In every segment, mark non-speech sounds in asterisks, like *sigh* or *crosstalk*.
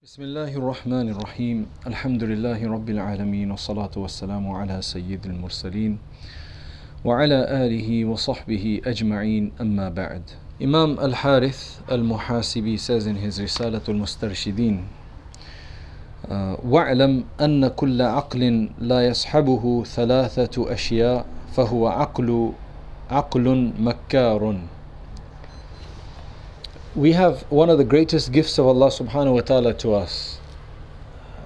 بسم الله الرحمن الرحيم الحمد لله رب العالمين والصلاة والسلام على سيد المرسلين وعلى آله وصحبه أجمعين أما بعد Imam Al-Harith Al-Muhasibi says in his رسالة المسترشدين واعلم أن كل عقل لا يصحبه ثلاثة أشياء فهو عقل عقل مكار we have one of the greatest gifts of Allah subhanahu wa ta'ala to us.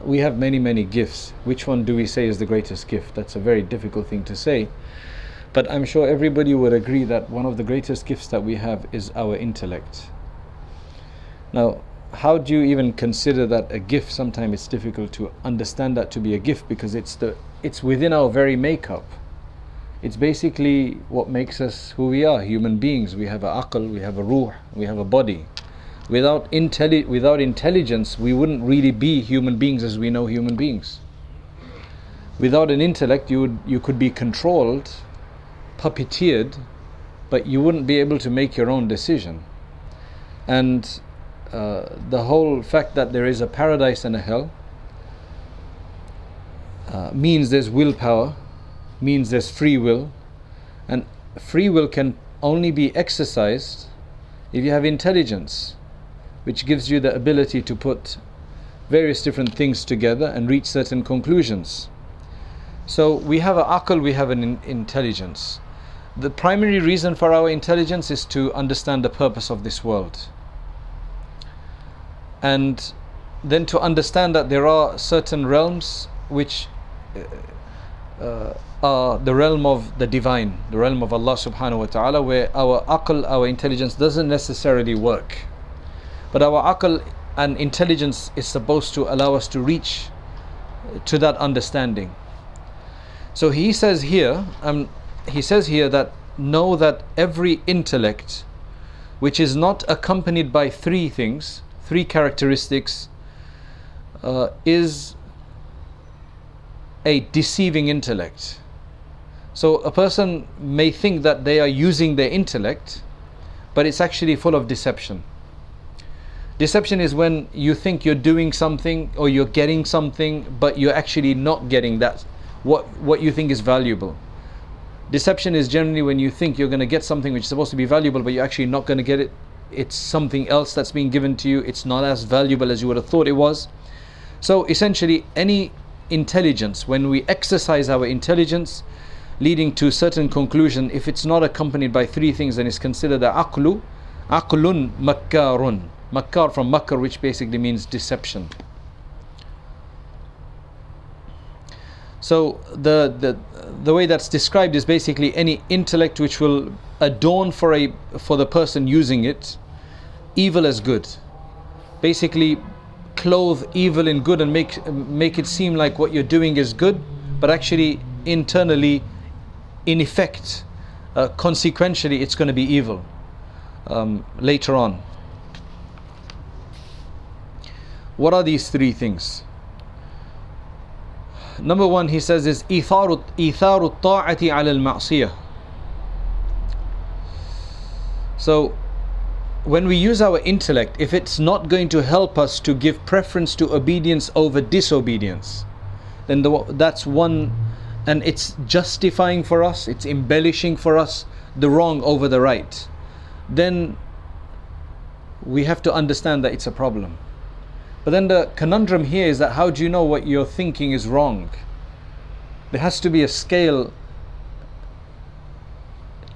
We have many, many gifts. Which one do we say is the greatest gift? That's a very difficult thing to say. But I'm sure everybody would agree that one of the greatest gifts that we have is our intellect. Now, how do you even consider that a gift? Sometimes it's difficult to understand that to be a gift because it's the it's within our very makeup. It's basically what makes us who we are, human beings. We have a aql, we have a ruh, we have a body. Without, intelli- without intelligence, we wouldn't really be human beings as we know human beings. Without an intellect, you, would, you could be controlled, puppeteered, but you wouldn't be able to make your own decision. And uh, the whole fact that there is a paradise and a hell uh, means there's willpower means there's free will, and free will can only be exercised if you have intelligence, which gives you the ability to put various different things together and reach certain conclusions. So we have an akal, we have an in- intelligence. The primary reason for our intelligence is to understand the purpose of this world. And then to understand that there are certain realms which uh, uh, the realm of the divine, the realm of Allah subhanahu wa ta'ala, where our aql, our intelligence doesn't necessarily work. But our aql and intelligence is supposed to allow us to reach to that understanding. So he says here, um, he says here that know that every intellect which is not accompanied by three things, three characteristics, uh, is a deceiving intellect. So a person may think that they are using their intellect, but it's actually full of deception. Deception is when you think you're doing something or you're getting something, but you're actually not getting that what what you think is valuable. Deception is generally when you think you're going to get something which is supposed to be valuable, but you're actually not going to get it. It's something else that's being given to you. It's not as valuable as you would have thought it was. So essentially, any intelligence, when we exercise our intelligence, leading to certain conclusion, if it's not accompanied by three things, then it's considered a aqlu, aqlun makkarun. Makkar from makkar, which basically means deception. So the, the the way that's described is basically any intellect which will adorn for a for the person using it evil as good. Basically clothe evil in good and make make it seem like what you're doing is good, but actually internally, in effect, uh, consequentially, it's going to be evil um, later on. What are these three things? Number one, he says, is إيثار إيثار الطاعة على المعصية. So when we use our intellect, if it's not going to help us to give preference to obedience over disobedience, then the, that's one, and it's justifying for us, it's embellishing for us the wrong over the right, then we have to understand that it's a problem. But then the conundrum here is that how do you know what you're thinking is wrong? There has to be a scale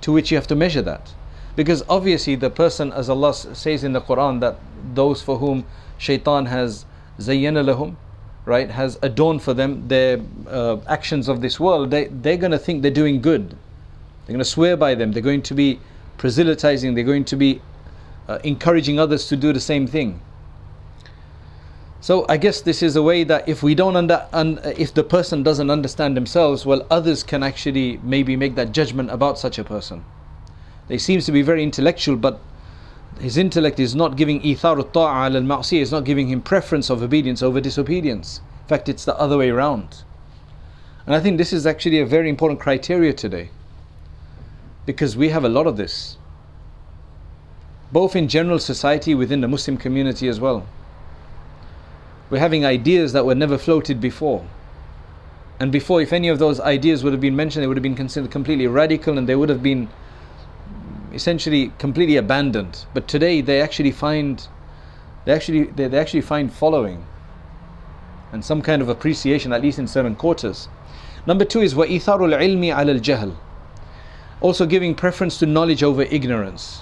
to which you have to measure that. Because obviously, the person, as Allah says in the Quran, that those for whom shaitan has zayyana lahum, right, has adorned for them their uh, actions of this world, they, they're going to think they're doing good. They're going to swear by them. They're going to be proselytizing. They're going to be uh, encouraging others to do the same thing. So I guess this is a way that if we don't under, un, if the person doesn't understand themselves, well, others can actually maybe make that judgment about such a person. They seems to be very intellectual, but his intellect is not giving ithar al ma'siyah, is not giving him preference of obedience over disobedience. In fact, it's the other way around. And I think this is actually a very important criteria today. Because we have a lot of this. Both in general society, within the Muslim community as well. We're having ideas that were never floated before. And before, if any of those ideas would have been mentioned, they would have been considered completely radical and they would have been essentially completely abandoned. But today, they actually find they actually they, they actually find following and some kind of appreciation, at least in certain quarters. Number two is وَإِثَارُ الْعِلْمِ عَلَى الْجَهْلِ Also giving preference to knowledge over ignorance.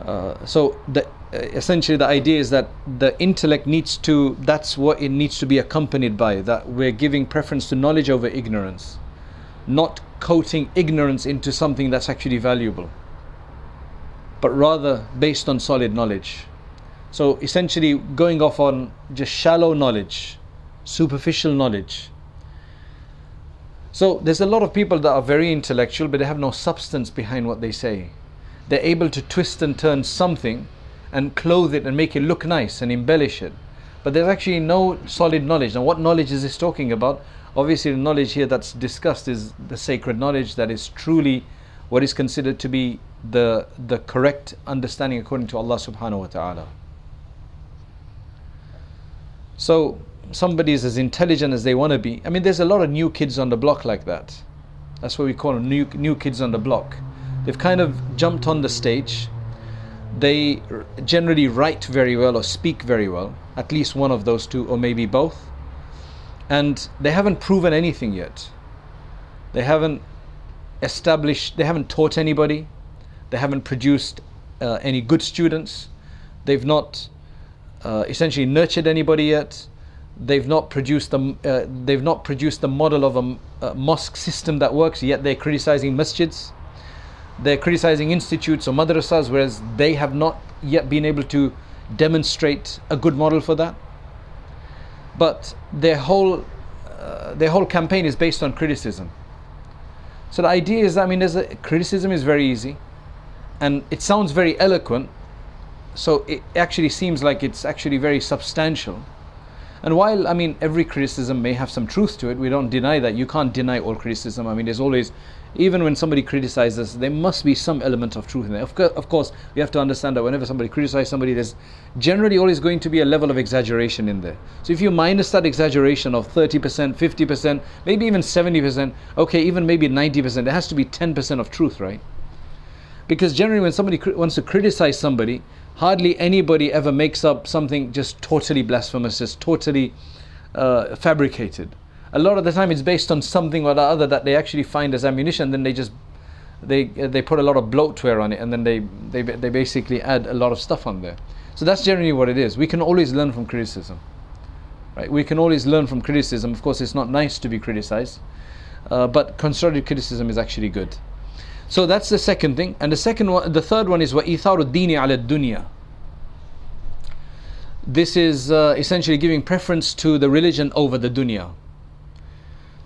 Uh, so the, uh, essentially the idea is that the intellect needs to that's what it needs to be accompanied by that we're giving preference to knowledge over ignorance not coating ignorance into something that's actually valuable but rather based on solid knowledge so essentially going off on just shallow knowledge superficial knowledge so there's a lot of people that are very intellectual but they have no substance behind what they say they're able to twist and turn something and clothe it and make it look nice and embellish it. But there's actually no solid knowledge. Now, what knowledge is this talking about? Obviously, the knowledge here that's discussed is the sacred knowledge that is truly what is considered to be the, the correct understanding according to Allah subhanahu wa ta'ala. So, somebody is as intelligent as they want to be. I mean, there's a lot of new kids on the block like that. That's what we call them, new, new kids on the block they've kind of jumped on the stage. They generally write very well or speak very well, at least one of those two, or maybe both. And they haven't proven anything yet. They haven't established, they haven't taught anybody, they haven't produced uh, any good students, they've not uh, essentially nurtured anybody yet they've not produced the uh, they've not produced the model of a, a, mosque system that works yet they're criticizing masjids they're criticizing institutes or madrasas, whereas they have not yet been able to demonstrate a good model for that. But their whole uh, their whole campaign is based on criticism. So the idea is, I mean, there's a, criticism is very easy, and it sounds very eloquent. So it actually seems like it's actually very substantial. And while I mean every criticism may have some truth to it, we don't deny that. You can't deny all criticism. I mean, there's always even when somebody criticizes, there must be some element of truth in there. Of, co- of course, we have to understand that whenever somebody criticizes somebody, there's generally always going to be a level of exaggeration in there. So if you minus that exaggeration of 30%, 50%, maybe even 70%, okay, even maybe 90%, there has to be 10% of truth, right? Because generally, when somebody cr- wants to criticize somebody, hardly anybody ever makes up something just totally blasphemous, just totally uh, fabricated a lot of the time it's based on something or other that they actually find as ammunition then they just they they put a lot of bloatware on it and then they they they basically add a lot of stuff on there. So that's generally what it is. We can always learn from criticism right? We can always learn from criticism. Of course it's not nice to be criticized uh, but constructive criticism is actually good. So that's the second thing. And the second one the third one is wa itharu dini ala dunya. This is uh, essentially giving preference to the religion over the dunya.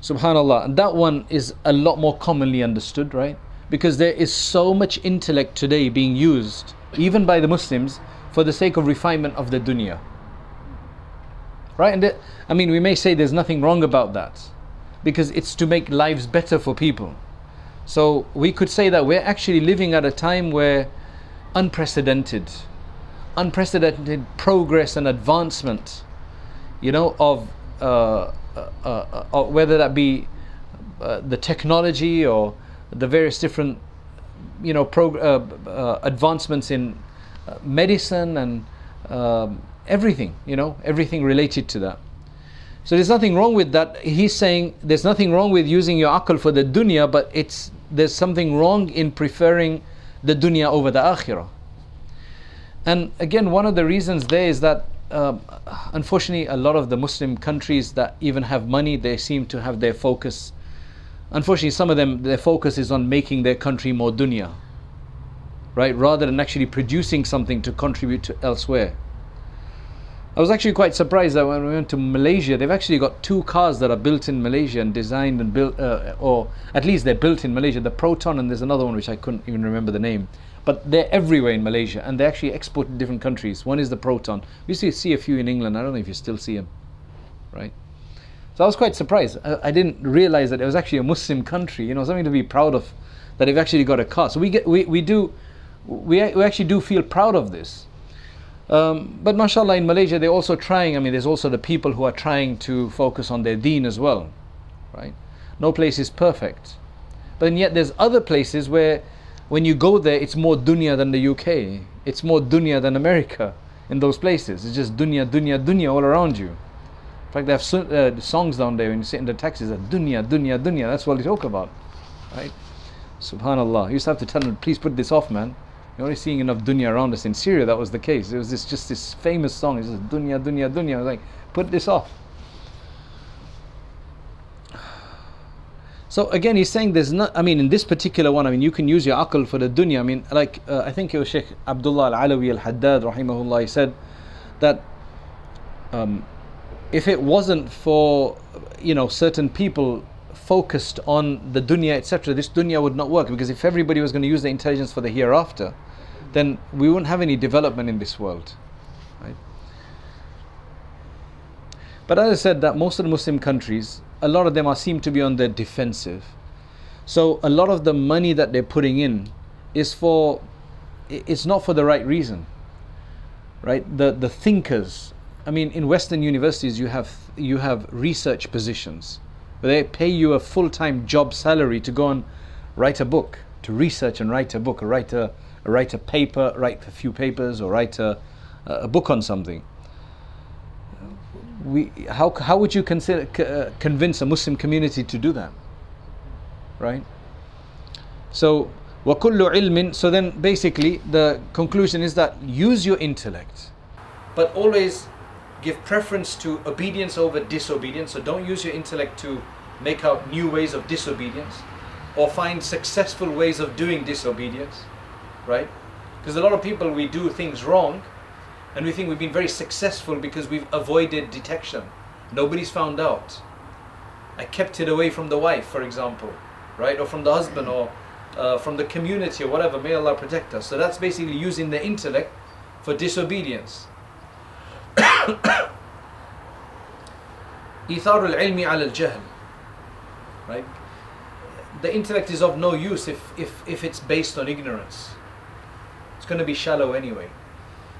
Subhanallah. And that one is a lot more commonly understood, right? Because there is so much intellect today being used, even by the Muslims, for the sake of refinement of the dunya. Right? And I mean, we may say there's nothing wrong about that because it's to make lives better for people. So we could say that we're actually living at a time where unprecedented, unprecedented progress and advancement, you know, of uh, uh, uh, whether that be uh, the technology or the various different you know advancements in medicine and um, everything you know everything related to that. So there's nothing wrong with that. He's saying there's nothing wrong with using your akal for the dunya but it's there's something wrong in preferring the dunya over the akhirah. And again one of the reasons there is that um, unfortunately, a lot of the Muslim countries that even have money, they seem to have their focus. Unfortunately, some of them, their focus is on making their country more dunya, right? Rather than actually producing something to contribute to elsewhere. I was actually quite surprised that when we went to Malaysia, they've actually got two cars that are built in Malaysia and designed and built, uh, or at least they're built in Malaysia. The Proton, and there's another one which I couldn't even remember the name but they're everywhere in Malaysia and they actually export to different countries. One is the Proton. We to see a few in England. I don't know if you still see them, right? So I was quite surprised. I, I, didn't realize that it was actually a Muslim country. You know, something to be proud of that they've actually got a car. So we get we, we do we, we actually do feel proud of this. Um, but mashallah, in Malaysia, they're also trying. I mean, there's also the people who are trying to focus on their deen as well, right? No place is perfect. But yet, there's other places where when you go there, it's more dunya than the UK. It's more dunya than America in those places. It's just dunya, dunya, dunya all around you. In fact, they have so, uh, songs down there when you sit in the taxis that dunya, dunya, dunya. That's what they talk about, right? Subhanallah. You used to have to tell them, please put this off, man. You're only seeing enough dunya around us. In Syria, that was the case. It was this, just this famous song. It's just dunya, dunya, dunya. I was like, put this off. So again, he's saying there's not. I mean, in this particular one, I mean, you can use your akal for the dunya. I mean, like uh, I think was Sheikh Abdullah Al Alawi Al Haddad, rahimahullah. He said that um, if it wasn't for you know certain people focused on the dunya, etc., this dunya would not work because if everybody was going to use the intelligence for the hereafter, then we wouldn't have any development in this world. Right? But as I said, that most of the Muslim countries, a lot of them are seem to be on the defensive. So a lot of the money that they're putting in is for it's not for the right reason. Right? The the thinkers. I mean, in Western universities, you have you have research positions they pay you a full time job salary to go and write a book, to research and write a book, or write a, write a paper, write a few papers, or write a, a book on something We, how, how would you consider, uh, convince a Muslim community to do that? Right? So, وَكُلُّ عِلْمٍ So then basically the conclusion is that use your intellect. But always give preference to obedience over disobedience. So don't use your intellect to make out new ways of disobedience or find successful ways of doing disobedience, right? Because a lot of people, we do things wrong and we think we've been very successful because we've avoided detection. Nobody's found out. I kept it away from the wife, for example, right? Or from the husband or uh, from the community or whatever. May Allah protect us. So that's basically using the intellect for disobedience. إيثار العلم على الجهل right the intellect is of no use if, if, if it's based on ignorance it's going to be shallow anyway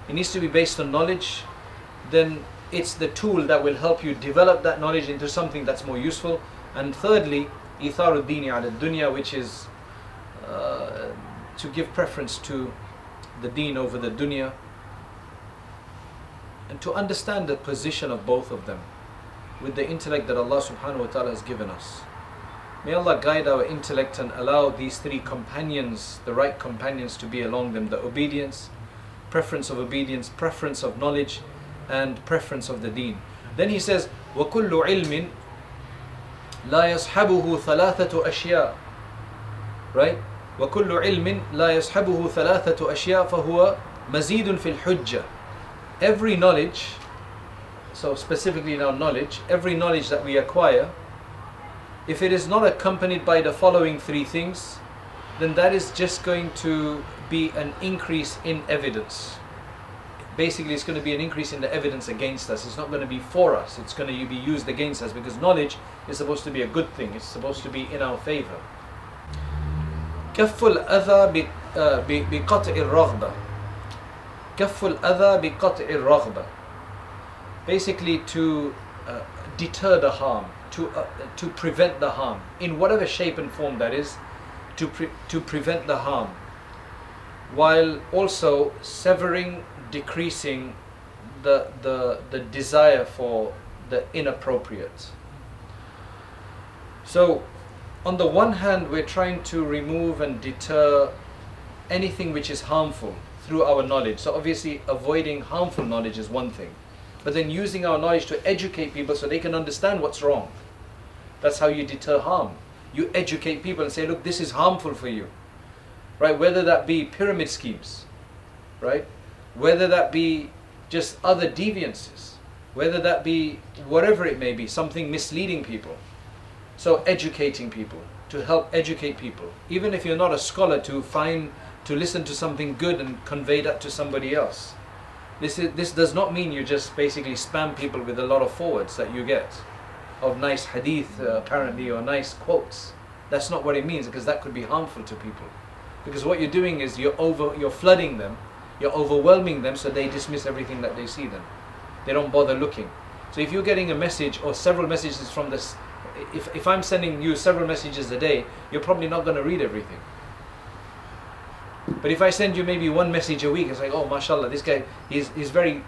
it needs to be based on knowledge, then it's the tool that will help you develop that knowledge into something that's more useful. And thirdly, itharuddini ala dunya, which is uh, to give preference to the deen over the dunya, and to understand the position of both of them with the intellect that Allah subhanahu wa ta'ala has given us. May Allah guide our intellect and allow these three companions, the right companions, to be along them the obedience, preference of obedience, preference of knowledge, and preference of the deen. Then he says, وَكُلُّ عِلْمٍ لَا يَصْحَبُهُ ثَلَاثَةُ أَشْيَاء Right? وكل علم لا يصحبه ثلاثة أشياء فهو مزيد في الحجة every knowledge, so specifically now knowledge, every knowledge that we acquire, if it is not accompanied by the following three things, then that is just going to be an increase in evidence. Basically, it's going to be an increase in the evidence against us. It's not going to be for us. It's going to be used against us because knowledge is supposed to be a good thing. It's supposed to be in our favor. كف الأذى بقطع الرغبة كف الأذى بقطع الرغبة basically to uh, deter the harm to uh, to prevent the harm in whatever shape and form that is to pre- to prevent the harm while also severing decreasing the the the desire for the inappropriate so on the one hand we're trying to remove and deter anything which is harmful through our knowledge. So obviously avoiding harmful knowledge is one thing. But then using our knowledge to educate people so they can understand what's wrong. That's how you deter harm. You educate people and say, look, this is harmful for you. Right? Whether that be pyramid schemes, right? Whether that be just other deviances, whether that be whatever it may be, something misleading people. So educating people, to help educate people. Even if you're not a scholar, to find to listen to something good and convey that to somebody else. This, is, this does not mean you just basically spam people with a lot of forwards that you get of nice hadith uh, apparently or nice quotes. That's not what it means because that could be harmful to people. Because what you're doing is you're over, you're flooding them you're overwhelming them so they dismiss everything that they see them. They don't bother looking. So if you're getting a message or several messages from this, if, if I'm sending you several messages a day, you're probably not going to read everything. But if I send you maybe one message a week, it's like, oh, mashallah, this guy, he's, he's very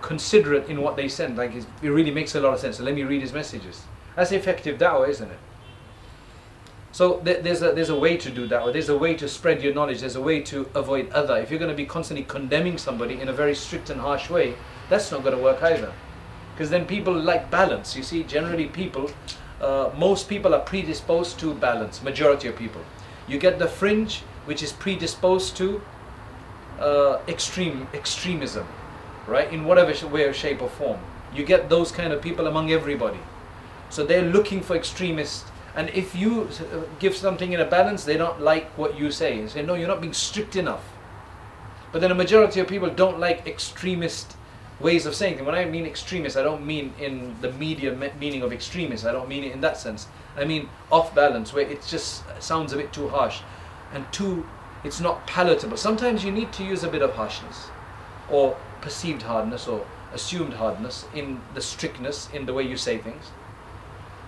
considerate in what they send. Like, it really makes a lot of sense. So let me read his messages. That's effective da'wah, isn't it? So th- there's a there's a way to do that. There's a way to spread your knowledge. There's a way to avoid other. If you're going to be constantly condemning somebody in a very strict and harsh way, that's not going to work either. Because then people like balance. You see, generally people, uh, most people are predisposed to balance. Majority of people. You get the fringe, which is predisposed to uh, extreme extremism, right? In whatever way or shape or form. You get those kind of people among everybody. So they're looking for extremists and if you uh, give something in a balance, they don't like what you say. They say, no, you're not being strict enough. But then a majority of people don't like extremist ways of saying things. When I mean extremist, I don't mean in the media meaning of extremist. I don't mean it in that sense. I mean off balance, where it just sounds a bit too harsh and too, it's not palatable. Sometimes you need to use a bit of harshness or perceived hardness or assumed hardness in the strictness in the way you say things.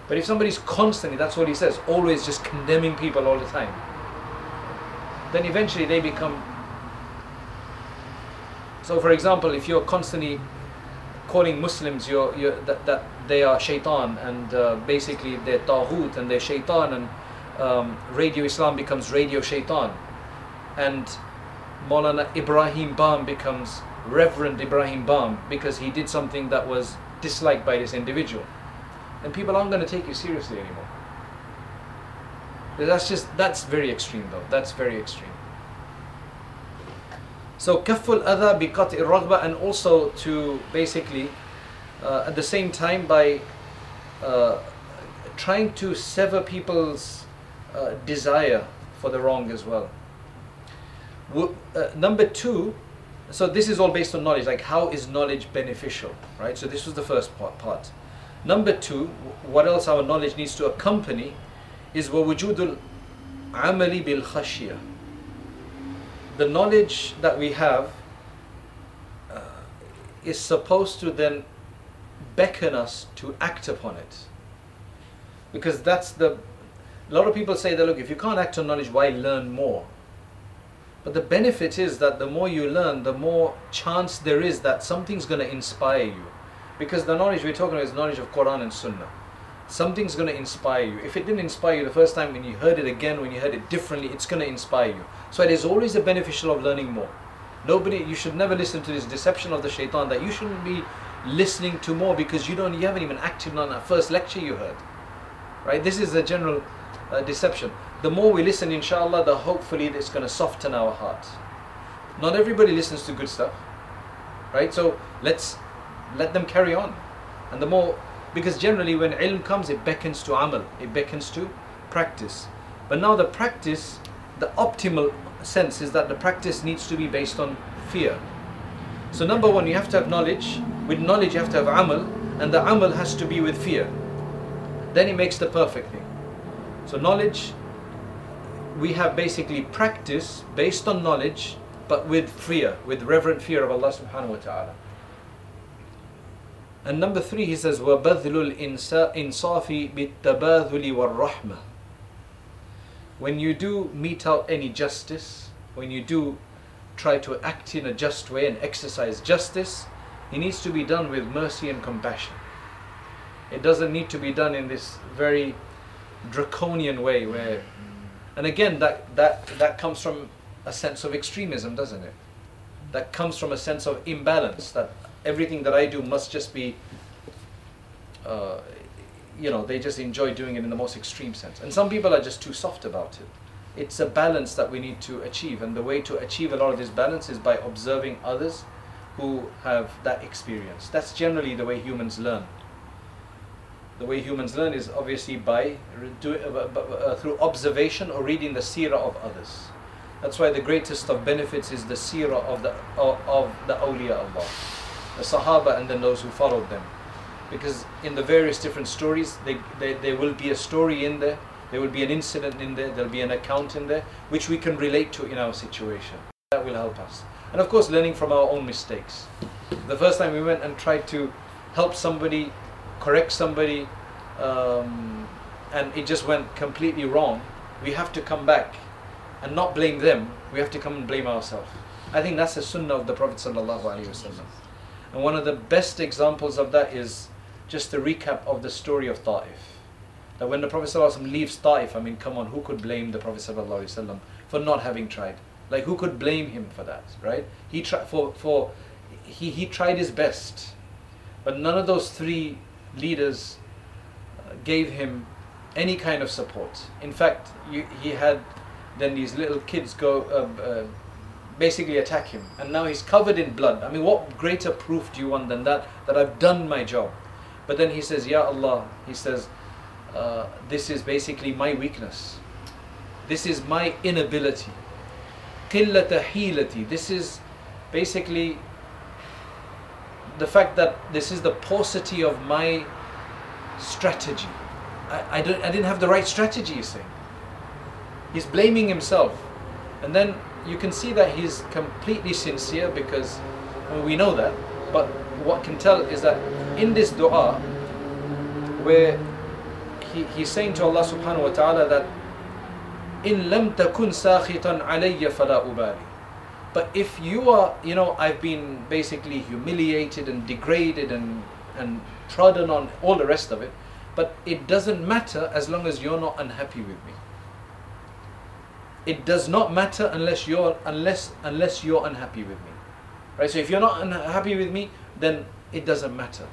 But if somebody's constantly, that's what he says, always just condemning people all the time, then eventually they become. So, for example, if you're constantly calling Muslims you're, you're, that, that they are shaitan and uh, basically they're taghut and they're shaitan and um, Radio Islam becomes Radio Shaitan and Maulana Ibrahim Bham becomes Reverend Ibrahim Bham because he did something that was disliked by this individual then people aren't going to take you seriously anymore. That's just, that's very extreme though. That's very extreme. So kaful adha bi qat'i and also to basically uh, at the same time by uh, trying to sever people's uh, desire for the wrong as well. Uh, number two, so this is all based on knowledge. Like how is knowledge beneficial, right? So this was the first part. part. Number two, what else our knowledge needs to accompany is وَوُجُودُ الْعَمَلِ بِالْخَشْيَةِ The knowledge that we have uh, is supposed to then beckon us to act upon it. Because that's the... A lot of people say that, look, if you can't act on knowledge, why learn more? But the benefit is that the more you learn, the more chance there is that something's going to inspire you because the knowledge we're talking about is knowledge of Quran and Sunnah. Something's going to inspire you. If it didn't inspire you the first time, when you heard it again, when you heard it differently, it's going to inspire you. So it is always the beneficial of learning more. Nobody, you should never listen to this deception of the shaitan that you shouldn't be listening to more because you don't, you haven't even acted on that first lecture you heard. Right? This is a general uh, deception. The more we listen, inshallah, the hopefully it's going to soften our hearts. Not everybody listens to good stuff. Right? So let's let them carry on. And the more, because generally when ilm comes, it beckons to amal, it beckons to practice. But now the practice, the optimal sense is that the practice needs to be based on fear. So number one, you have to have knowledge. With knowledge, you have to have amal, and the amal has to be with fear. Then it makes the perfect thing. So knowledge, we have basically practice based on knowledge, but with fear, with reverent fear of Allah subhanahu wa ta'ala. And number three, he says, وَبَذْلُ الْإِنصَافِ بِالتَّبَاذُلِ وَالرَّحْمَةِ When you do mete out any justice, when you do try to act in a just way and exercise justice, it needs to be done with mercy and compassion. It doesn't need to be done in this very draconian way where and again that that that comes from a sense of extremism, doesn't it? That comes from a sense of imbalance that everything that I do must just be, uh, you know, they just enjoy doing it in the most extreme sense. And some people are just too soft about it. It's a balance that we need to achieve, and the way to achieve a lot of this balance is by observing others who have that experience. That's generally the way humans learn. The way humans learn is obviously by do, uh, uh, through observation or reading the seerah of others. That's why the greatest of benefits is the seerah of the of, of the awliya Allah the Sahaba and then those who followed them. Because in the various different stories, they, they, there will be a story in there, there will be an incident in there, there'll be an account in there, which we can relate to in our situation. that will help us. And of course, learning from our own mistakes. The first time we went and tried to help somebody, correct somebody, um, and it just went completely wrong, we have to come back and not blame them. We have to come and blame ourselves. I think that's the sunnah of the Prophet. And one of the best examples of that is just the recap of the story of Ta'if. That when the Prophet ﷺ leaves Ta'if, I mean, come on, who could blame the Prophet ﷺ for not having tried? Like, who could blame him for that, right? He tried for for he he tried his best, but none of those three leaders uh, gave him any kind of support. In fact, you, he had then these little kids go. Uh, uh, basically attack him. And now he's covered in blood. I mean what greater proof do you want than that that i've done my job? But then he says ya allah he says uh, this is basically my weakness. This is my inability. Qillata hilati this is basically the fact that this is the paucity of my strategy I, I, don't, I didn't have the right strategy he's saying he's blaming himself and then you can see that he's completely sincere because well, we know that. But what can tell is that in this dua, where he, he's saying to Allah subhanahu wa ta'ala that in lam takun sakhitan alayya fala ubali. But if you are, you know, I've been basically humiliated and degraded and and trodden on, all the rest of it, but it doesn't matter as long as you're not unhappy with me. It does not matter unless you're unless unless you're unhappy with me. Right? So if you're not unhappy with me then it doesn't matter.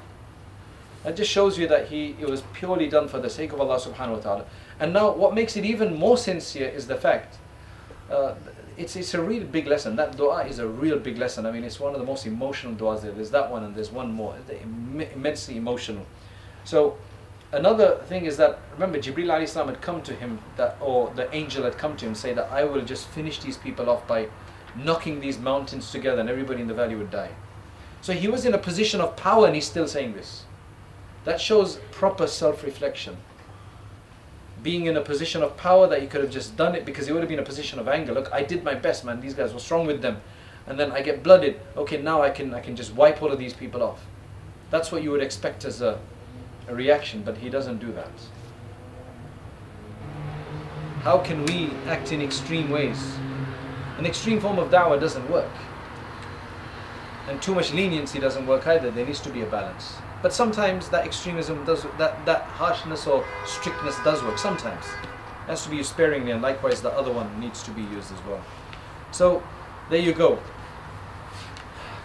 That just shows you that he it was purely done for the sake of Allah subhanahu wa ta'ala. And now what makes it even more sincere is the fact uh, it's, it's a really big lesson that dua is a real big lesson I mean it's one of the most emotional duas there. there's that one and there's one more immensely emotional so another thing is that remember Jibril alayhi salam had come to him that or the angel had come to him say that I will just finish these people off by knocking these mountains together and everybody in the valley would die. So he was in a position of power and he's still saying this. That shows proper self-reflection. Being in a position of power that he could have just done it because he would have been in a position of anger. Look, I did my best, man. These guys, what's wrong with them? And then I get blooded. Okay, now I can I can just wipe all of these people off. That's what you would expect as a a reaction, but he doesn't do that. How can we act in extreme ways? An extreme form of da'wah doesn't work. And too much leniency doesn't work either. There needs to be a balance. But sometimes that extremism does, that, that harshness or strictness does work. Sometimes. It has to be used sparingly, and likewise the other one needs to be used as well. So, there you go.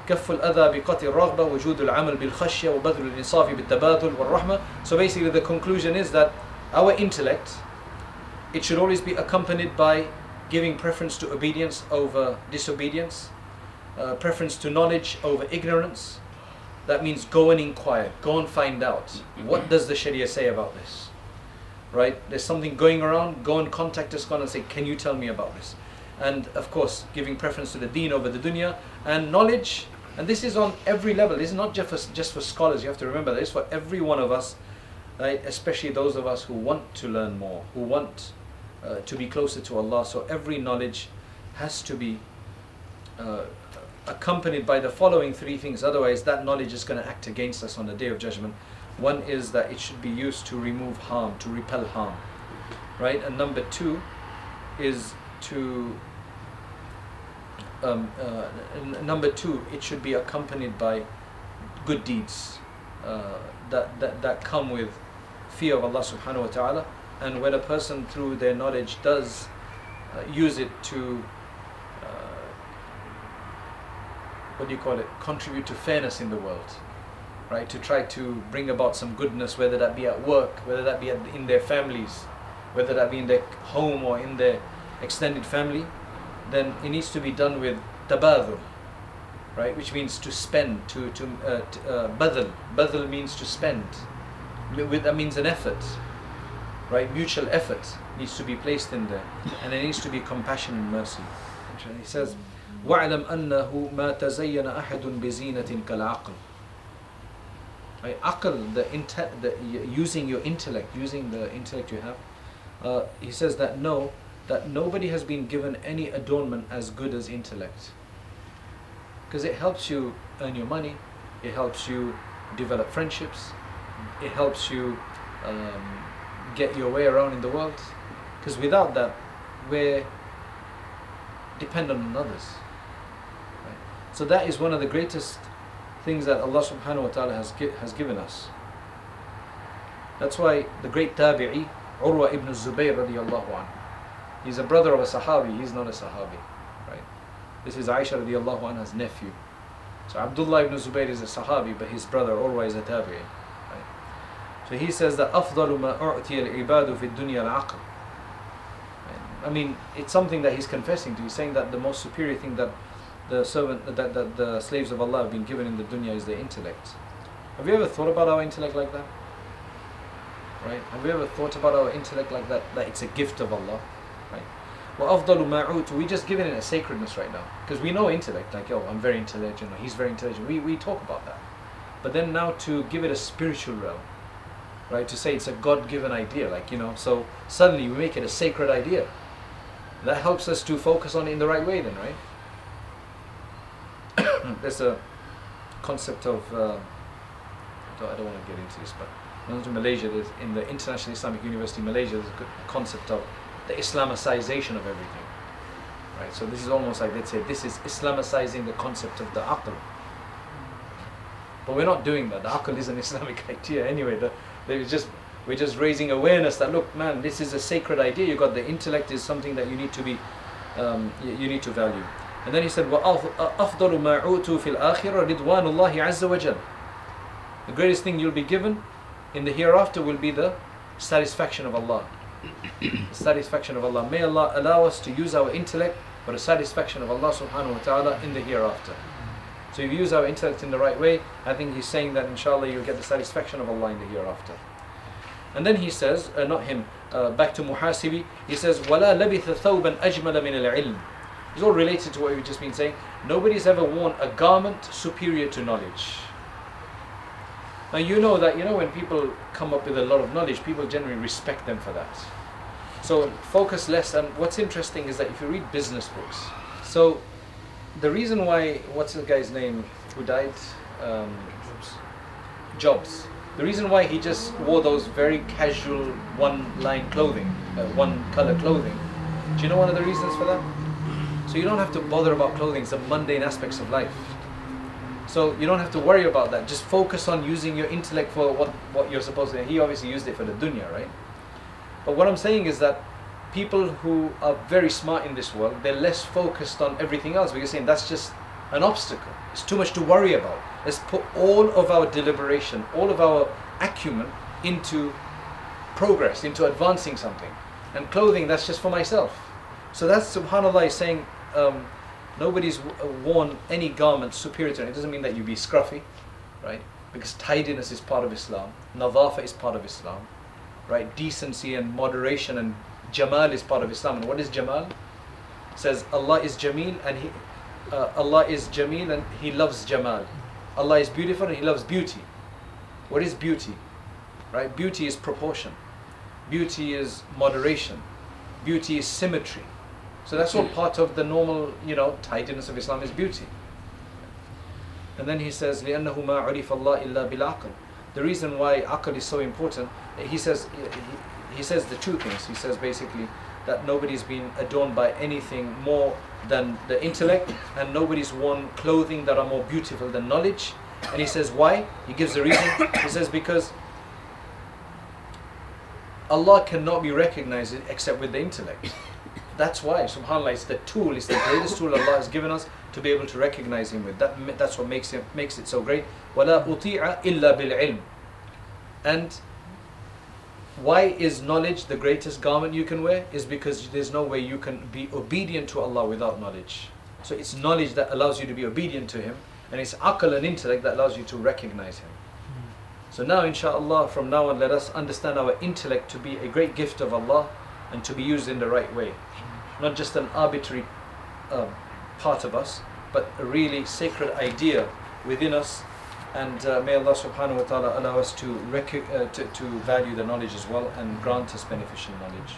كف الأذى بقتل الرغبة وجود العمل بالخشية وبذل الإنصاف بالتبادل والرحمة so basically the conclusion is that our intellect it should always be accompanied by giving preference to obedience over disobedience uh, preference to knowledge over ignorance that means go and inquire go and find out what does the sharia say about this right there's something going around go and contact a scholar and say can you tell me about this and of course giving preference to the deen over the dunya and knowledge and this is on every level. This is not just for, just for scholars. You have to remember this for every one of us, right? especially those of us who want to learn more, who want uh, to be closer to Allah. So every knowledge has to be uh, accompanied by the following three things. Otherwise, that knowledge is going to act against us on the day of judgment. One is that it should be used to remove harm, to repel harm, right? And number two is to um, uh, number two, it should be accompanied by good deeds uh, that, that, that come with fear of Allah subhanahu wa ta'ala. And when a person through their knowledge does uh, use it to, uh, what do you call it, contribute to fairness in the world, right? To try to bring about some goodness, whether that be at work, whether that be in their families, whether that be in their home or in their extended family, then it needs to be done with tabadul, right? Which means to spend, to to uh, uh, badal. Badal means to spend. That means an effort, right? Mutual effort needs to be placed in there, and there needs to be compassion and mercy. He says, "وَاعْلَمْ أَنَّهُ مَا تَزَيَّنَ أَحَدٌ بِزِينَةٍ كَالْعَقْلِ Right? Aql, the, inte- the using your intellect, using the intellect you have. Uh, he says that no, that nobody has been given any adornment as good as intellect. Because it helps you earn your money, it helps you develop friendships, it helps you um, get your way around in the world. Because without that, we're dependent on others. Right? So that is one of the greatest things that Allah subhanahu wa ta'ala has, gi- has given us. That's why the great tabi'i, Urwa ibn Zubayr radiallahu anhu, he's a brother of a sahabi, he's not a sahabi. Right? This is Aisha radiallahu anha's nephew. So Abdullah ibn Zubayr is a sahabi, but his brother Urwa is a tabi'i. Right? So he says that أفضل ما أعطي العباد في الدنيا العقل. I mean, it's something that he's confessing to. He's saying that the most superior thing that the servant, that, that the slaves of Allah have been given in the dunya is their intellect. Have you ever thought about our intellect like that? Right? Have you ever thought about our intellect like that? That it's a gift of Allah, right? Afdalu ma'ut, we just giving it a sacredness right now because we know intellect. Like, oh, I'm very intelligent. Or He's very intelligent. We we talk about that, but then now to give it a spiritual realm, right? To say it's a God-given idea, like you know, so suddenly we make it a sacred idea. That helps us to focus on it in the right way, then, right? There's a concept of. Uh, I don't, don't want to get into this, but in Malaysia, there's, in the International Islamic University Malaysia, there's a concept of the Islamicization of everything. Right? So this is almost like let's say this is Islamicizing the concept of the aql. But we're not doing that. The aql is an *laughs* Islamic idea anyway. The, there's just we're just raising awareness that look, man, this is a sacred idea. You got the intellect is something that you need to be, um, you, you need to value. And then he said, وَأَفْضَلُ مَا عُوتُوا فِي الْآخِرَةِ رِضْوَانُ اللَّهِ عَزَّ وَجَلَ The greatest thing you'll be given in the hereafter will be the satisfaction of Allah. the satisfaction of Allah. May Allah allow us to use our intellect for the satisfaction of Allah subhanahu wa ta'ala in the hereafter. So if you use our intellect in the right way, I think he's saying that inshallah you'll get the satisfaction of Allah in the hereafter. And then he says, uh, not him, uh, back to Muhasibi, he says, وَلَا لَبِثَ ثَوْبًا أَجْمَلَ مِنَ الْعِلْمِ it's all related to what we've just been saying. Nobody's ever worn a garment superior to knowledge. Now you know that, you know when people come up with a lot of knowledge, people generally respect them for that. So focus less, and what's interesting is that if you read business books, so the reason why, what's the guy's name who died? Um, Jobs. The reason why he just wore those very casual one-line clothing, uh, one-color clothing. Do you know one of the reasons for that? So you don't have to bother about clothing, the mundane aspects of life. So you don't have to worry about that. Just focus on using your intellect for what, what you're supposed to. He obviously used it for the dunya, right? But what I'm saying is that people who are very smart in this world, they're less focused on everything else because saying that's just an obstacle. It's too much to worry about. Let's put all of our deliberation, all of our acumen into progress, into advancing something. And clothing, that's just for myself. So that's subhanAllah saying um, nobody's worn any garment superior to it. It doesn't mean that you be scruffy, right? Because tidiness is part of Islam. Nadafa is part of Islam, right? Decency and moderation and Jamal is part of Islam. And what is Jamal? It says Allah is Jameel and He, uh, Allah is Jameel and He loves Jamal. Allah is beautiful and He loves beauty. What is beauty? Right? Beauty is proportion. Beauty is moderation. Beauty is symmetry. So that's all part of the normal, you know, tidiness of Islam is beauty. And then he says, لأنه ما عرف الله إلا بالعقل. The reason why aql is so important, he says, he, he says the two things. He says basically that nobody's been adorned by anything more than the intellect, and nobody's worn clothing that are more beautiful than knowledge. And he says why? He gives the reason. He says because Allah cannot be recognized except with the intellect. That's why, subhanAllah, it's the tool, it's the greatest tool Allah has given us to be able to recognize Him with. That, that's what makes it, makes it so great. وَلَا أُطِيعَ إِلَّا بِالْعِلْمِ And why is knowledge the greatest garment you can wear? Is because there's no way you can be obedient to Allah without knowledge. So it's knowledge that allows you to be obedient to Him, and it's aql and intellect that allows you to recognize Him. So now, inshallah, from now on, let us understand our intellect to be a great gift of Allah and to be used in the right way. Not just an arbitrary uh, part of us, but a really sacred idea within us. And uh, may Allah subhanahu wa ta'ala allow us to, uh, to, to value the knowledge as well and grant us beneficial knowledge.